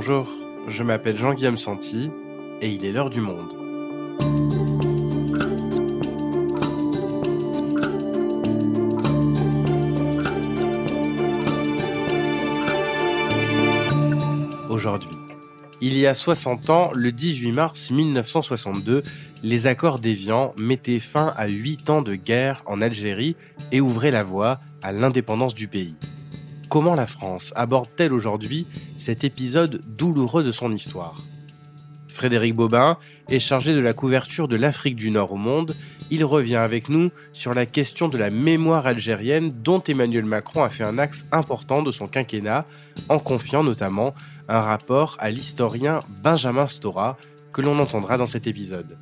Bonjour, je m'appelle Jean-Guillaume Santi et il est l'heure du monde. Aujourd'hui. Il y a 60 ans, le 18 mars 1962, les accords d'Évian mettaient fin à 8 ans de guerre en Algérie et ouvraient la voie à l'indépendance du pays. Comment la France aborde-t-elle aujourd'hui cet épisode douloureux de son histoire? Frédéric Bobin est chargé de la couverture de l'Afrique du Nord au monde. Il revient avec nous sur la question de la mémoire algérienne dont Emmanuel Macron a fait un axe important de son quinquennat en confiant notamment un rapport à l'historien Benjamin Stora que l'on entendra dans cet épisode.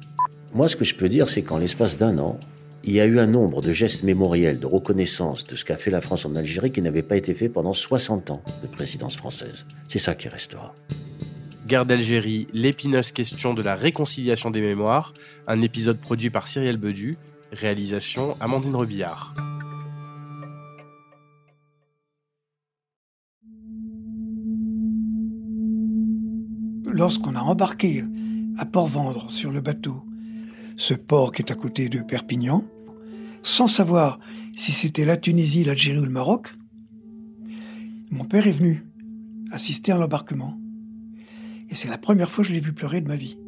Moi, ce que je peux dire, c'est qu'en l'espace d'un an, il y a eu un nombre de gestes mémoriels de reconnaissance de ce qu'a fait la France en Algérie qui n'avait pas été fait pendant 60 ans de présidence française. C'est ça qui restera. Guerre d'Algérie, l'épineuse question de la réconciliation des mémoires, un épisode produit par Cyrielle Bedu, réalisation Amandine Rebillard. Lorsqu'on a embarqué à Port-Vendre sur le bateau, ce port qui est à côté de Perpignan, sans savoir si c'était la Tunisie, l'Algérie ou le Maroc, mon père est venu assister à l'embarquement. Et c'est la première fois que je l'ai vu pleurer de ma vie.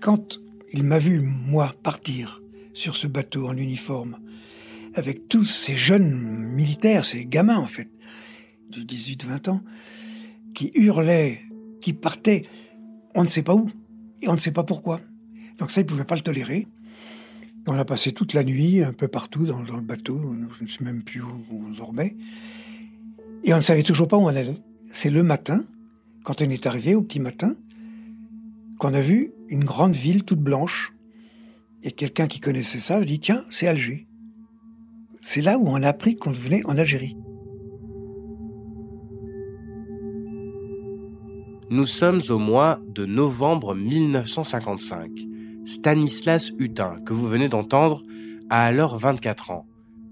Quand il m'a vu, moi, partir sur ce bateau en uniforme, avec tous ces jeunes militaires, ces gamins en fait, de 18-20 ans, qui hurlaient, qui partaient, on ne sait pas où, et on ne sait pas pourquoi. Donc ça, il ne pouvait pas le tolérer. On a passé toute la nuit, un peu partout dans, le bateau, je ne sais même plus où on dormait. Et on ne savait toujours pas où on allait. C'est le matin, quand on est arrivé au petit matin, qu'on a vu une grande ville toute blanche. Et quelqu'un qui connaissait ça a dit Tiens, c'est Alger. C'est là où on a appris qu'on venait en Algérie. Nous sommes au mois de novembre 1955. Stanislas Hutin, que vous venez d'entendre, a alors 24 ans.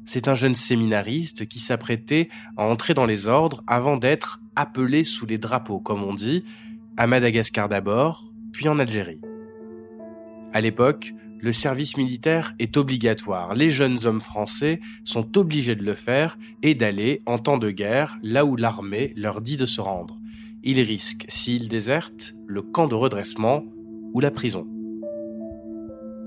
C'est un jeune séminariste qui s'apprêtait à entrer dans les ordres avant d'être appelé sous les drapeaux, comme on dit, à Madagascar d'abord, puis en Algérie. À l'époque, le service militaire est obligatoire. Les jeunes hommes français sont obligés de le faire et d'aller, en temps de guerre, là où l'armée leur dit de se rendre. Ils risquent, s'ils désertent, le camp de redressement ou la prison.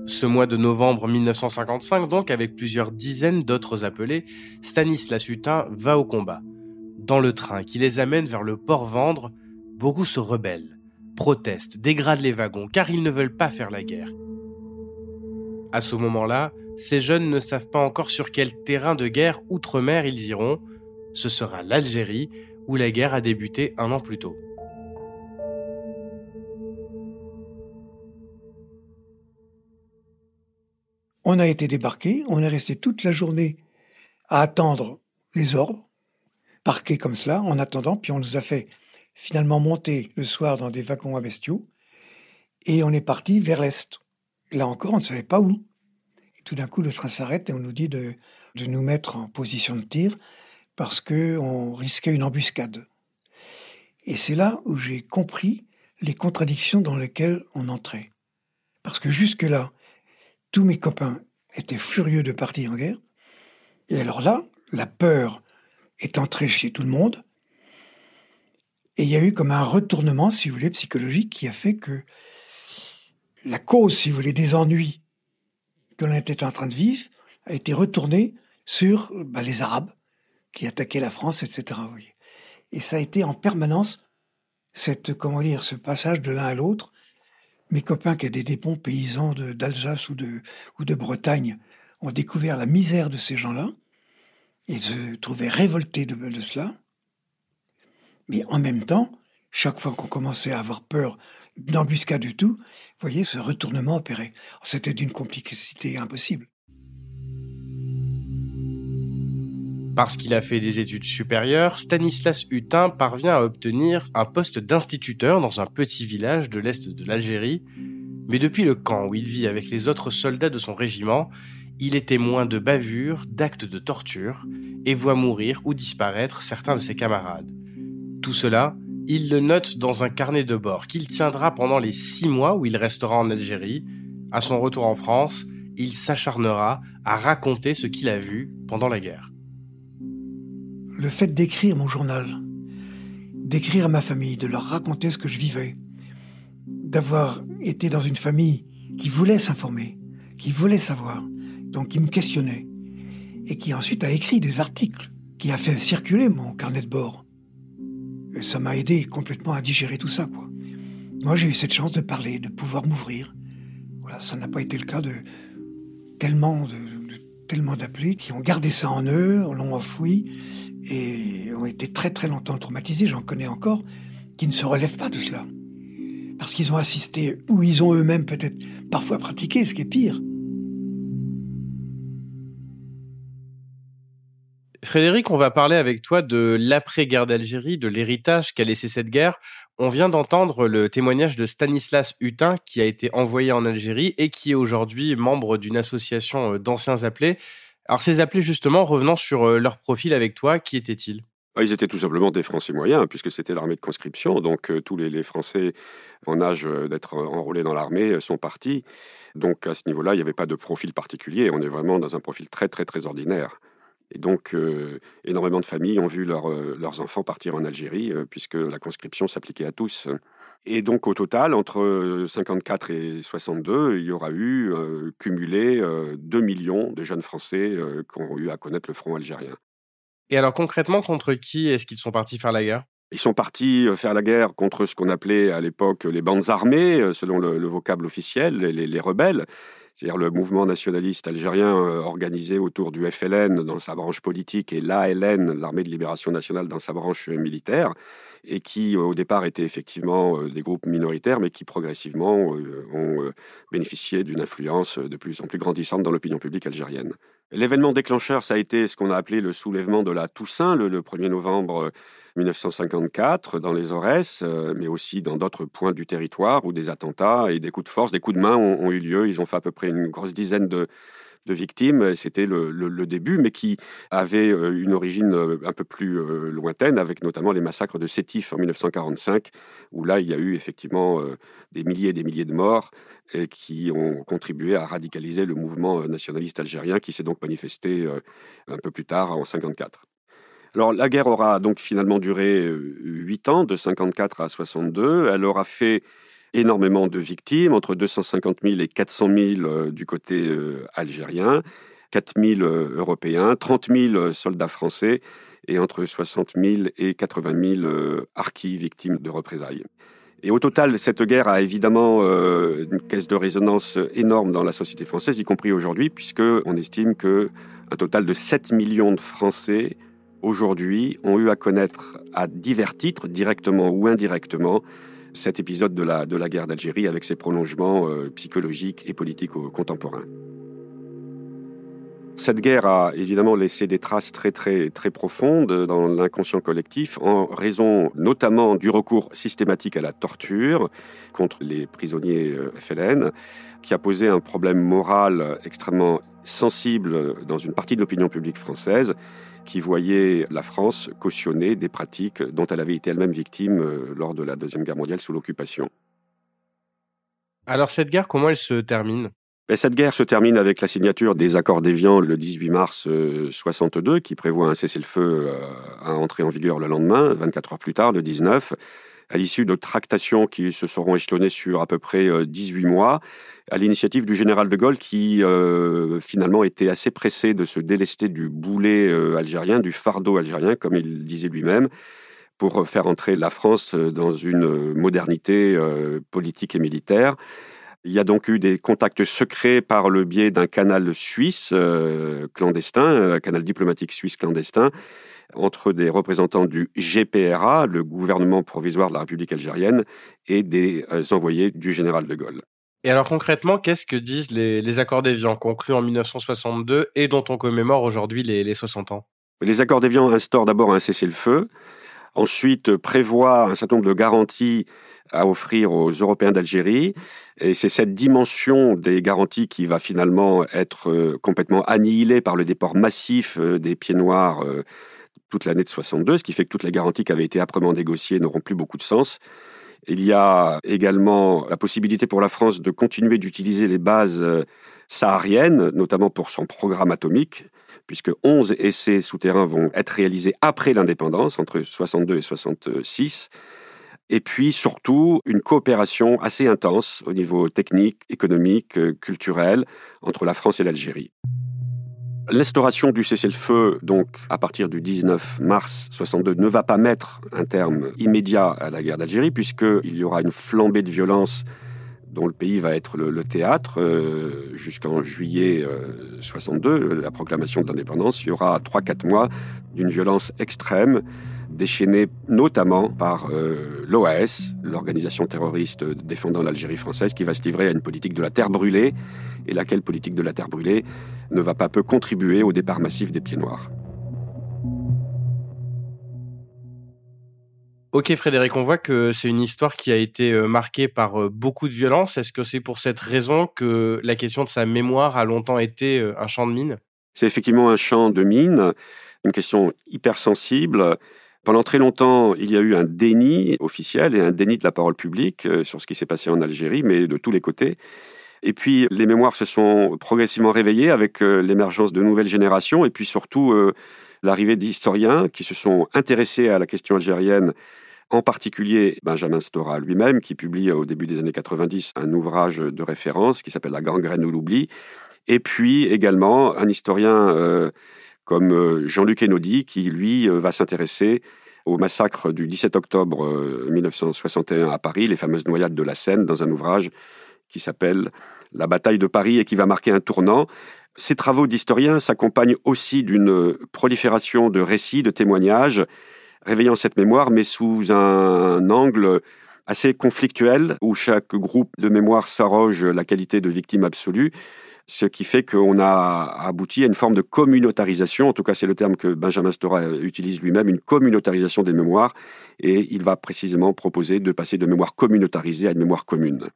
Ce mois de novembre 1955, donc, avec plusieurs dizaines d'autres appelés, Stanislas Hutin va au combat. Dans le train qui les amène vers le port Vendre, beaucoup se rebellent, protestent, dégradent les wagons, car ils ne veulent pas faire la guerre. À ce moment-là, ces jeunes ne savent pas encore sur quel terrain de guerre outre-mer ils iront. Ce sera l'Algérie, où la guerre a débuté un an plus tôt. On a été débarqué, on est resté toute la journée à attendre les ordres, parqués comme cela, en attendant, puis on nous a fait finalement monter le soir dans des wagons à bestiaux, et on est parti vers l'est. Là encore, on ne savait pas où. Et tout d'un coup, le train s'arrête et on nous dit de, de nous mettre en position de tir parce qu'on risquait une embuscade. Et c'est là où j'ai compris les contradictions dans lesquelles on entrait. Parce que jusque-là, tous mes copains étaient furieux de partir en guerre. Et alors là, la peur est entrée chez tout le monde. Et il y a eu comme un retournement, si vous voulez, psychologique qui a fait que la cause, si vous voulez, des ennuis que l'on était en train de vivre a été retournée sur bah, les Arabes qui attaquaient la France, etc. Et ça a été en permanence cette, comment dire, ce passage de l'un à l'autre mes copains qui étaient des bons paysans d'Alsace ou de, Bretagne ont découvert la misère de ces gens-là et se trouvaient révoltés de, cela. Mais en même temps, chaque fois qu'on commençait à avoir peur d'embuscade du tout, vous voyez, ce retournement opérait. C'était d'une complexité impossible. Parce qu'il a fait des études supérieures, Stanislas Hutin parvient à obtenir un poste d'instituteur dans un petit village de l'est de l'Algérie. Mais depuis le camp où il vit avec les autres soldats de son régiment, il est témoin de bavures, d'actes de torture, et voit mourir ou disparaître certains de ses camarades. Tout cela, il le note dans un carnet de bord qu'il tiendra pendant les six mois où il restera en Algérie. À son retour en France, il s'acharnera à raconter ce qu'il a vu pendant la guerre. Le fait d'écrire mon journal, d'écrire à ma famille, de leur raconter ce que je vivais, d'avoir été dans une famille qui voulait s'informer, qui voulait savoir, donc qui me questionnait, et qui ensuite a écrit des articles, qui a fait circuler mon carnet de bord. Ça m'a aidé complètement à digérer tout ça, quoi. Moi, j'ai eu cette chance de parler, de pouvoir m'ouvrir. Ça n'a pas été le cas de tellement de, tellement d'appelés qui ont gardé ça en eux, l'ont enfoui et ont été très très longtemps traumatisés. J'en connais encore qui ne se relèvent pas de cela parce qu'ils ont assisté ou ils ont eux-mêmes peut-être parfois pratiqué, ce qui est pire. Frédéric, on va parler avec toi de l'après-guerre d'Algérie, de l'héritage qu'a laissé cette guerre. On vient d'entendre le témoignage de Stanislas Hutin qui a été envoyé en Algérie et qui est aujourd'hui membre d'une association euh, d'anciens appelés. Alors ces appelés justement, revenant sur euh, leur profil avec toi, qui étaient-ils? Ah, ils étaient tout simplement des Français moyens, puisque c'était l'armée de conscription. Donc euh, tous les, Français en âge d'être enrôlés dans l'armée sont partis. Donc à ce niveau-là, il n'y avait pas de profil particulier. On est vraiment dans un profil très très très ordinaire. Et donc, euh, énormément de familles ont vu euh, leurs enfants partir en Algérie, euh, puisque la conscription s'appliquait à tous. Et donc, au total, entre 54 et 62, il y aura eu cumulé 2 millions de jeunes Français qui ont eu à connaître le front algérien. Et alors, concrètement, contre qui est-ce qu'ils sont partis faire la guerre? Ils sont partis faire la guerre contre ce qu'on appelait à l'époque les bandes armées, selon le, vocable officiel, les rebelles c'est-à-dire le mouvement nationaliste algérien euh, organisé autour du FLN dans sa branche politique et l'ALN, l'armée de libération nationale, dans sa branche militaire, et qui au départ étaient effectivement euh, des groupes minoritaires, mais qui progressivement euh, ont bénéficié d'une influence de plus en plus grandissante dans l'opinion publique algérienne. L'événement déclencheur, ça a été ce qu'on a appelé le soulèvement de la Toussaint, le, le 1er novembre 1954 dans les Aurès, euh, mais aussi dans d'autres points du territoire où des attentats et des coups de force, des coups de main ont, eu lieu. Ils ont fait à peu près une grosse dizaine de, victimes. C'était le, début, mais qui avait euh, une origine euh, un peu plus lointaine, avec notamment les massacres de Sétif en 1945, où là, il y a eu effectivement des milliers et des milliers de morts et qui ont contribué à radicaliser le mouvement nationaliste algérien qui s'est donc manifesté un peu plus tard en 1954. Alors la guerre aura donc finalement duré euh, huit ans, de 54 à 62. Elle aura fait énormément de victimes, entre 250 000 et 400 000 euh, du côté euh, algérien, 4 000 européens, 30 000 soldats français et entre 60 000 et 80 000 harkis victimes de représailles. Et au total, cette guerre a évidemment une caisse de résonance énorme dans la société française, y compris aujourd'hui, puisque on estime que un total de 7 millions de Français aujourd'hui ont eu à connaître à divers titres, directement ou indirectement, cet épisode de la, de la guerre d'Algérie avec ses prolongements euh, psychologiques et politiques contemporains. Cette guerre a évidemment laissé des traces très très très profondes dans l'inconscient collectif en raison notamment du recours systématique à la torture contre les prisonniers euh, FLN qui a posé un problème moral extrêmement sensible dans une partie de l'opinion publique française qui voyait la France cautionner des pratiques dont elle avait été elle-même victime euh, lors de la Deuxième Guerre mondiale sous l'occupation. Alors cette guerre, comment elle se termine? Ben, cette guerre se termine avec la signature des accords d'Évian le 18 mars 62, euh, qui prévoit un cessez-le-feu euh, à entrer en vigueur le lendemain, 24 heures plus tard, le 19 à l'issue de tractations qui se seront échelonnées sur à peu près 18 euh, mois, à l'initiative du général de Gaulle qui euh, finalement était assez pressé de se délester du boulet euh, algérien, du fardeau algérien, comme il disait lui-même, pour faire entrer la France dans une modernité politique et militaire. Il y a donc eu des contacts secrets par le biais d'un canal suisse clandestin, un canal diplomatique suisse clandestin, entre des représentants du GPRA, le gouvernement provisoire de la République algérienne, et des euh, envoyés du général de Gaulle. Et alors concrètement, qu'est-ce que disent les, accords d'Évian conclus en 1962 et dont on commémore aujourd'hui les, les 60 ans? Les accords d'Évian instaurent d'abord un cessez-le-feu Ensuite, prévoit un certain nombre de garanties à offrir aux Européens d'Algérie. Et c'est cette dimension des garanties qui va finalement être euh, complètement annihilée par le déport massif euh, des pieds noirs toute l'année de 62, ce qui fait que toutes les garanties qui avaient été âprement négociées n'auront plus beaucoup de sens. Il y a également la possibilité pour la France de continuer d'utiliser les bases sahariennes, notamment pour son programme atomique, puisque 11 essais souterrains vont être réalisés après l'indépendance, entre 62 et 66 et puis surtout une coopération assez intense au niveau technique, économique, euh, culturel entre la France et l'Algérie. L'instauration du cessez-le-feu, donc à partir du 19 mars 62, ne va pas mettre un terme immédiat à la guerre d'Algérie, puisqu'il y aura une flambée de violence dont le pays va être le, théâtre euh, jusqu'en juillet 62, euh, la proclamation de l'indépendance. Il y aura 3-4 mois d'une violence extrême déchaîné notamment par euh, l'OAS, l'organisation terroriste défendant l'Algérie française, qui va se livrer à une politique de la terre brûlée, et laquelle politique de la terre brûlée ne va pas peu contribuer au départ massif des pieds noirs. Ok Frédéric, on voit que c'est une histoire qui a été euh, marquée par euh, beaucoup de violence. Est-ce que c'est pour cette raison que la question de sa mémoire a longtemps été un champ de mine? C'est effectivement un champ de mine, une question hypersensible pendant très longtemps, il y a eu un déni officiel et un déni de la parole publique euh, sur ce qui s'est passé en Algérie, mais de tous les côtés. Et puis les mémoires se sont progressivement réveillées avec euh, l'émergence de nouvelles générations et puis surtout euh, l'arrivée d'historiens qui se sont intéressés à la question algérienne, en particulier Benjamin Stora lui-même, qui publie au début des années 90 un ouvrage de référence qui s'appelle La gangrène ou l'oubli. Et puis également un historien comme euh, Jean-Luc Enodi, qui, lui, euh, va s'intéresser au massacre du 17 octobre 1961 euh, à Paris, les fameuses noyades de la Seine, dans un ouvrage qui s'appelle La bataille de Paris et qui va marquer un tournant. Ces travaux d'historien s'accompagnent aussi d'une prolifération de récits, de témoignages, réveillant cette mémoire, mais sous un angle assez conflictuel, où chaque groupe de mémoire s'arroge la qualité de victime absolue ce qui fait qu'on a abouti à une forme de communautarisation, en tout cas c'est le terme que Benjamin Stora utilise lui-même, une communautarisation des mémoires, et il va précisément proposer de passer de mémoire communautarisée à une mémoire commune.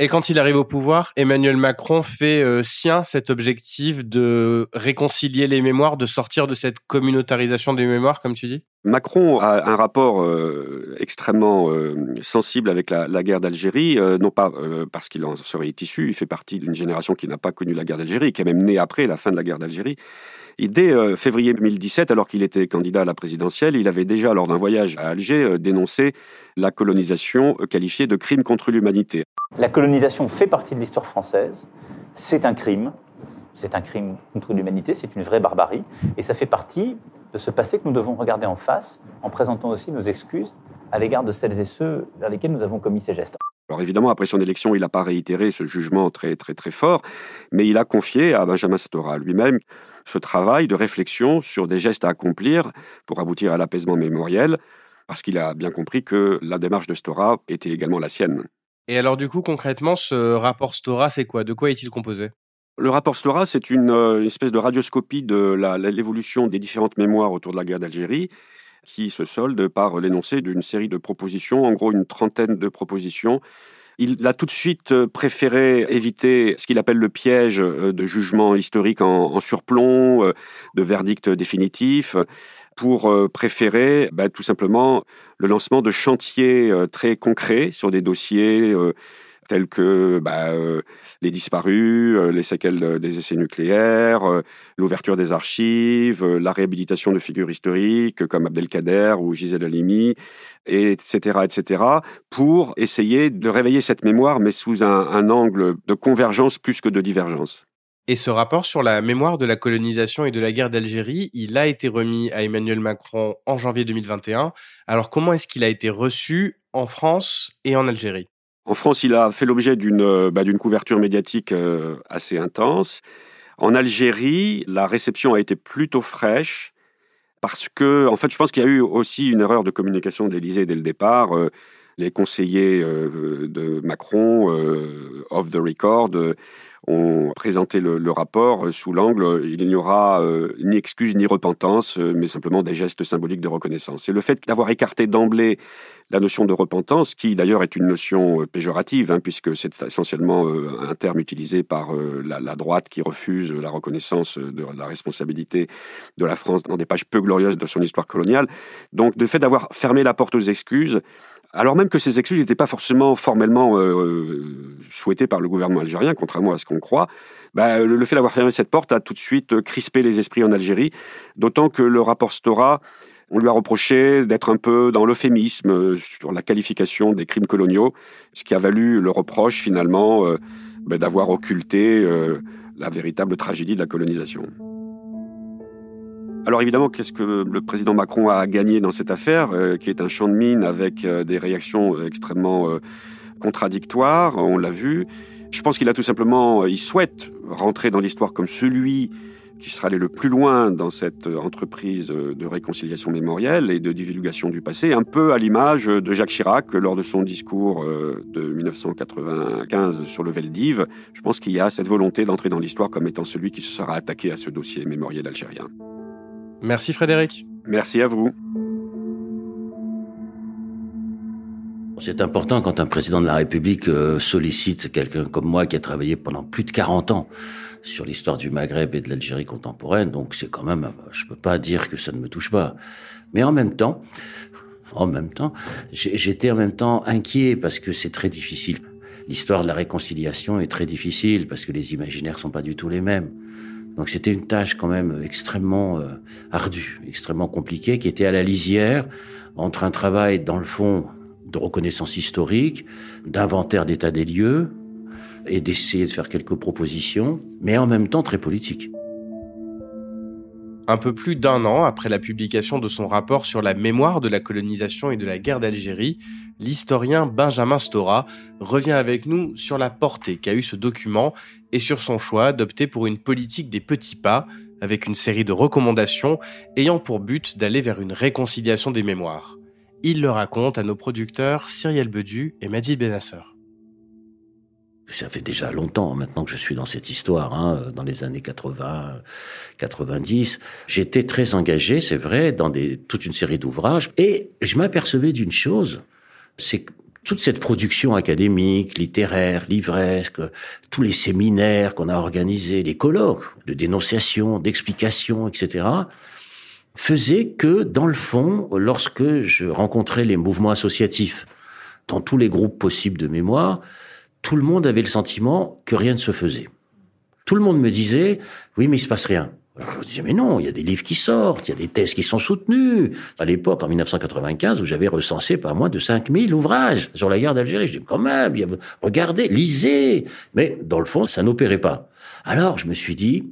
Et quand il arrive au pouvoir, Emmanuel Macron fait euh, sien cet objectif de réconcilier les mémoires, de sortir de cette communautarisation des mémoires, comme tu dis? Macron a un rapport euh, extrêmement euh, sensible avec la, guerre d'Algérie, non pas parce qu'il en serait issu, il fait partie d'une génération qui n'a pas connu la guerre d'Algérie, qui est même née après la fin de la guerre d'Algérie, dès euh, février 2017, alors qu'il était candidat à la présidentielle, il avait déjà, lors d'un voyage à Alger, euh, dénoncé la colonisation euh, qualifiée de crime contre l'humanité. La colonisation fait partie de l'histoire française. C'est un crime. C'est un crime contre l'humanité. C'est une vraie barbarie. Et ça fait partie de ce passé que nous devons regarder en face en présentant aussi nos excuses à l'égard de celles et ceux vers lesquels nous avons commis ces gestes. Alors évidemment, après son élection, il n'a pas réitéré ce jugement très très très fort, mais il a confié à Benjamin Stora lui-même ce travail de réflexion sur des gestes à accomplir pour aboutir à l'apaisement mémoriel, parce qu'il a bien compris que la démarche de Stora était également la sienne. Et alors du coup, concrètement, ce rapport Stora, c'est quoi? De quoi est-il composé? Le rapport Stora, c'est une, euh, espèce de radioscopie de l'évolution des différentes mémoires autour de la guerre d'Algérie, qui se solde par l'énoncé d'une série de propositions, en gros une trentaine de propositions il a tout de suite euh, préféré éviter ce qu'il appelle le piège euh, de jugement historique en, surplomb, euh, de verdict définitif, pour préférer bah, tout simplement le lancement de chantiers très concrets sur des dossiers tels que bah, euh, les disparus, euh, les séquelles des essais nucléaires, euh, l'ouverture des archives, la réhabilitation de figures historiques comme Abdelkader ou Gisèle Halimi, etc., etc., pour essayer de réveiller cette mémoire, mais sous un, un angle de convergence plus que de divergence. Et ce rapport sur la mémoire de la colonisation et de la guerre d'Algérie, il a été remis à Emmanuel Macron en janvier 2021. Alors comment est-ce qu'il a été reçu en France et en Algérie? En France, il a fait l'objet d'une euh, bah, couverture médiatique euh, assez intense. En Algérie, la réception a été plutôt fraîche parce que, en fait, je pense qu'il y a eu aussi une erreur de communication de l'Élysée dès le départ. Euh, Les conseillers de Macron, off the record, ont présenté le, rapport euh, sous l'angle euh, il n'y aura euh, ni excuse ni repentance, mais simplement des gestes symboliques de reconnaissance. Et le fait d'avoir écarté d'emblée la notion de repentance, qui d'ailleurs est une notion péjorative, hein, puisque c'est essentiellement un terme utilisé par la, droite qui refuse la reconnaissance de la responsabilité de la France dans des pages peu glorieuses de son histoire coloniale. Donc, le fait d'avoir fermé la porte aux excuses, alors même que ces excuses n'étaient pas forcément formellement euh, souhaitées par le gouvernement algérien, contrairement à ce qu'on croit, bah, le fait d'avoir fermé cette porte a tout de suite crispé les esprits en Algérie, d'autant que le rapport Stora, on lui a reproché d'être un peu dans l'euphémisme euh, sur la qualification des crimes coloniaux, ce qui a valu le reproche finalement euh, bah, d'avoir occulté la véritable tragédie de la colonisation. Alors évidemment, qu'est-ce que le président Macron a gagné dans cette affaire, euh, qui est un champ de mine avec euh, des réactions extrêmement euh, contradictoires, on l'a vu. Je pense qu'il a tout simplement, il souhaite rentrer dans l'histoire comme celui qui sera allé le plus loin dans cette entreprise de réconciliation mémorielle et de divulgation du passé, un peu à l'image de Jacques Chirac lors de son discours de 1995 sur le Veldiv. Je pense qu'il y a cette volonté d'entrer dans l'histoire comme étant celui qui se sera attaqué à ce dossier mémoriel algérien. Merci Frédéric. Merci à vous. C'est important quand un président de la République euh, sollicite quelqu'un comme moi qui a travaillé pendant plus de 40 ans sur l'histoire du Maghreb et de l'Algérie contemporaine. Donc c'est quand même, je peux pas dire que ça ne me touche pas. Mais en même temps, en même temps, j'étais en même temps inquiet parce que c'est très difficile. L'histoire de la réconciliation est très difficile parce que les imaginaires sont pas du tout les mêmes. Donc c'était une tâche quand même extrêmement euh, ardue, extrêmement compliquée, qui était à la lisière entre un travail dans le fond de reconnaissance historique, d'inventaire d'état des lieux, et d'essayer de faire quelques propositions, mais en même temps très politique. Un peu plus d'un an après la publication de son rapport sur la mémoire de la colonisation et de la guerre d'Algérie, l'historien Benjamin Stora revient avec nous sur la portée qu'a eu ce document et sur son choix d'opter pour une politique des petits pas, avec une série de recommandations ayant pour but d'aller vers une réconciliation des mémoires. Il le raconte à nos producteurs Cyriel Bedu et Majid Benasser ça fait déjà longtemps maintenant que je suis dans cette histoire, hein, dans les années 80, 90. J'étais très engagé, c'est vrai, dans des, toute une série d'ouvrages, et je m'apercevais d'une chose, c'est que toute cette production académique, littéraire, livresque, tous les séminaires qu'on a organisés, les colloques de dénonciation, d'explication, etc., faisaient que, dans le fond, lorsque je rencontrais les mouvements associatifs, dans tous les groupes possibles de mémoire, tout le monde avait le sentiment que rien ne se faisait. Tout le monde me disait, oui, mais il se passe rien. je disais, mais non, il y a des livres qui sortent, il y a des thèses qui sont soutenues. À l'époque, en 1995, où j'avais recensé pas moins de 5000 ouvrages sur la guerre d'Algérie. Je dis, quand même, regardez, lisez. Mais dans le fond, ça n'opérait pas. Alors, je me suis dit,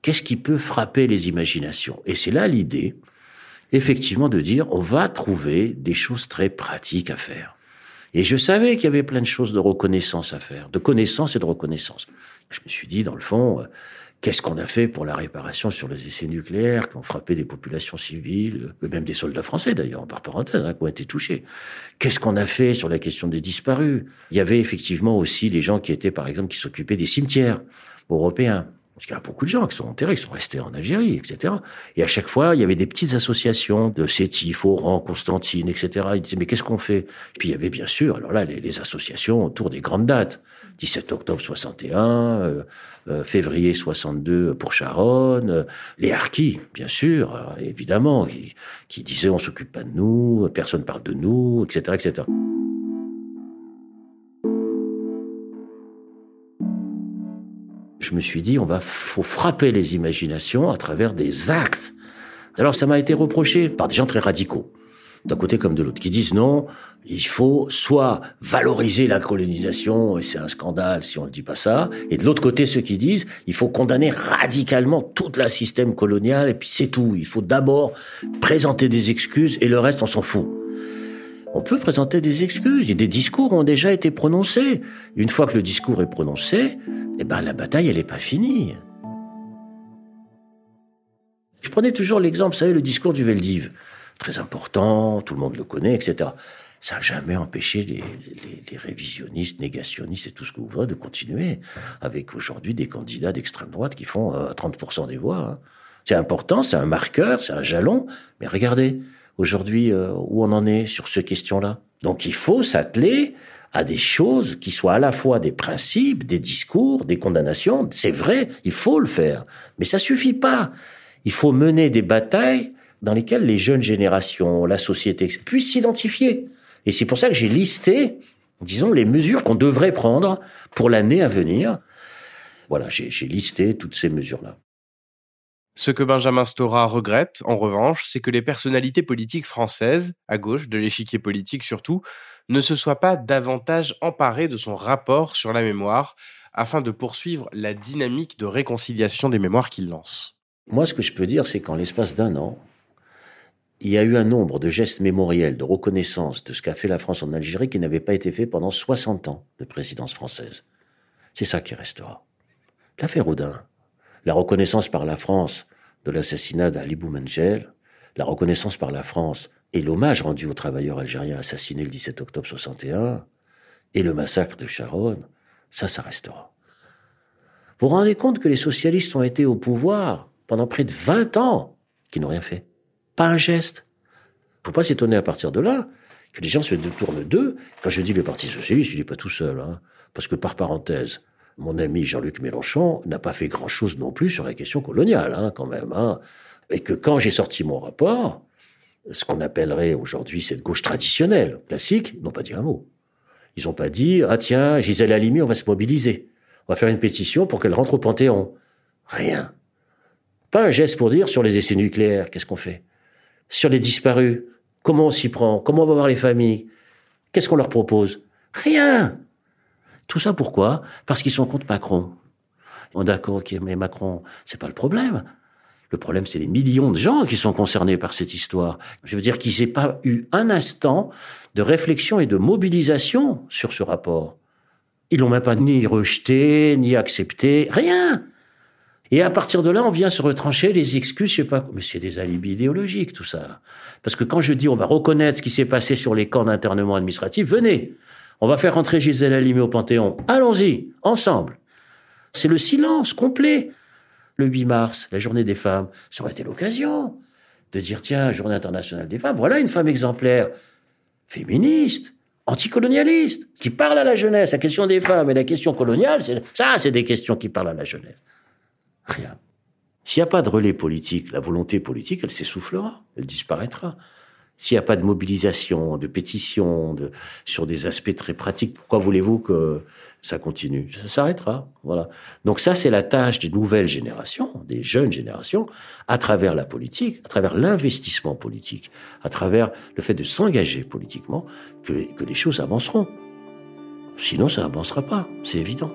qu'est-ce qui peut frapper les imaginations? Et c'est là l'idée, effectivement, de dire, on va trouver des choses très pratiques à faire. Et je savais qu'il y avait plein de choses de reconnaissance à faire, de connaissance et de reconnaissance. Je me suis dit, dans le fond, euh, qu'est-ce qu'on a fait pour la réparation sur les essais nucléaires qui ont frappé des populations civiles, euh, même des soldats français d'ailleurs, par parenthèse, hein, qui ont été touchés? Qu'est-ce qu'on a fait sur la question des disparus? Il y avait effectivement aussi les gens qui étaient, par exemple, qui s'occupaient des cimetières européens. Parce qu'il y a beaucoup de gens qui sont enterrés, qui sont restés en Algérie, etc. Et à chaque fois, il y avait des petites associations de Sétif, Oran, Constantine, etc. Ils disaient, mais qu'est-ce qu'on fait? Et puis il y avait bien sûr, alors là, les, associations autour des grandes dates. 17 octobre 61, euh, euh, février 62 pour Charonne, euh, les harkis, bien sûr, évidemment, qui, qui disaient on s'occupe pas de nous, personne parle de nous, etc., etc. je me suis dit, on va, faut frapper les imaginations à travers des actes. Alors ça m'a été reproché par des gens très radicaux, d'un côté comme de l'autre, qui disent non, il faut soit valoriser la colonisation, et c'est un scandale si on ne dit pas ça, et de l'autre côté ceux qui disent, il faut condamner radicalement tout le système colonial, et puis c'est tout. Il faut d'abord présenter des excuses, et le reste on s'en fout. On peut présenter des excuses, et des discours ont déjà été prononcés. Une fois que le discours est prononcé, eh ben, la bataille, elle n'est pas finie. Je prenais toujours l'exemple, vous savez, le discours du Veldiv. Très important, tout le monde le connaît, etc. ça n'a jamais empêché les, révisionnistes, négationnistes et tout ce que vous voulez de continuer avec aujourd'hui des candidats d'extrême droite qui font 30% des voix. Hein. C'est important, c'est un marqueur, c'est un jalon, mais regardez aujourd'hui où on en est sur ces questions-là? Donc il faut s'atteler à des choses qui soient à la fois des principes, des discours, des condamnations. C'est vrai, il faut le faire. Mais ça suffit pas. Il faut mener des batailles dans lesquelles les jeunes générations, la société puissent s'identifier. Et c'est pour ça que j'ai listé, disons, les mesures qu'on devrait prendre pour l'année à venir. Voilà, j'ai listé toutes ces mesures-là. Ce que Benjamin Stora regrette, en revanche, c'est que les personnalités politiques françaises, à gauche de l'échiquier politique surtout, ne se soient pas davantage emparées de son rapport sur la mémoire, afin de poursuivre la dynamique de réconciliation des mémoires qu'il lance. Moi, ce que je peux dire, c'est qu'en l'espace d'un an, il y a eu un nombre de gestes mémoriels, de reconnaissance de ce qu'a fait la France en Algérie qui n'avait pas été fait pendant 60 ans de présidence française. C'est ça qui restera. L'affaire Audin, la reconnaissance par la France de l'assassinat d'Ali Boumengel, la reconnaissance par la France et l'hommage rendu aux travailleurs algériens assassinés le 17 octobre 61 et le massacre de Charonne, ça, ça restera. Vous vous rendez compte que les socialistes ont été au pouvoir pendant près de 20 ans, qui n'ont rien fait? Pas un geste. Faut pas s'étonner à partir de là que les gens se détournent d'eux. Quand je dis le Parti socialiste, je dis pas tout seul, hein, parce que par parenthèse, mon ami Jean-Luc Mélenchon n'a pas fait grand-chose non plus sur la question coloniale, hein, quand même. Hein. Et que quand j'ai sorti mon rapport, ce qu'on appellerait aujourd'hui cette gauche traditionnelle, classique, n'ont pas dit un mot. Ils n'ont pas dit, ah tiens, Gisèle Halimi, on va se mobiliser. On va faire une pétition pour qu'elle rentre au Panthéon. Rien. Pas un geste pour dire sur les essais nucléaires, qu'est-ce qu'on fait? Sur les disparus, comment on s'y prend? Comment on va voir les familles? Qu'est-ce qu'on leur propose? Rien. Tout ça pourquoi? Parce qu'ils sont contre Macron. On est d'accord, ok, mais Macron, c'est pas le problème. Le problème, c'est les millions de gens qui sont concernés par cette histoire. Je veux dire qu'ils n'aient pas eu un instant de réflexion et de mobilisation sur ce rapport. Ils l'ont même pas ni rejeté, ni accepté, rien. Et à partir de là, on vient se retrancher les excuses, je sais pas, mais c'est des alibis idéologiques, tout ça. Parce que quand je dis on va reconnaître ce qui s'est passé sur les camps d'internement administratif, venez. On va faire rentrer Gisèle Halimi au Panthéon. Allons-y, ensemble. C'est le silence complet. Le 8 mars, la journée des femmes, ça aurait été l'occasion de dire, tiens, journée internationale des femmes, voilà une femme exemplaire, féministe, anticolonialiste, qui parle à la jeunesse. La question des femmes et la question coloniale, ça, c'est des questions qui parlent à la jeunesse. Rien. S'il n'y a pas de relais politique, la volonté politique, elle s'essoufflera, elle disparaîtra. S'il n'y a pas de mobilisation, de pétition, de, sur des aspects très pratiques, pourquoi voulez-vous que ça continue? Ça s'arrêtera. Voilà. Donc ça, c'est la tâche des nouvelles générations, des jeunes générations, à travers la politique, à travers l'investissement politique, à travers le fait de s'engager politiquement, que, que les choses avanceront. Sinon, ça n'avancera pas, c'est évident.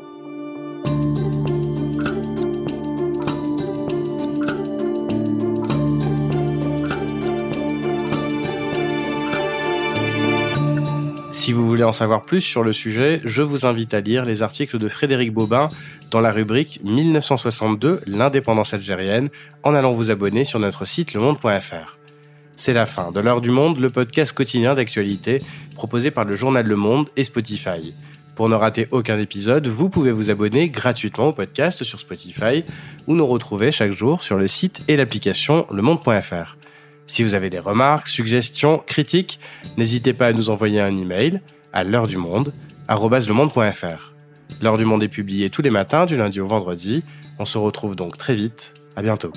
Si vous voulez en savoir plus sur le sujet, je vous invite à lire les articles de Frédéric Bobin dans la rubrique 1962, l'indépendance algérienne, en allant vous abonner sur notre site lemonde.fr. C'est la fin de l'heure du monde, le podcast quotidien d'actualité proposé par le journal Le Monde et Spotify. Pour ne rater aucun épisode, vous pouvez vous abonner gratuitement au podcast sur Spotify ou nous retrouver chaque jour sur le site et l'application lemonde.fr. Si vous avez des remarques, suggestions, critiques, n'hésitez pas à nous envoyer un email à l'heure du monde, @lemonde.fr. L'heure du monde est publiée tous les matins du lundi au vendredi. On se retrouve donc très vite. À bientôt.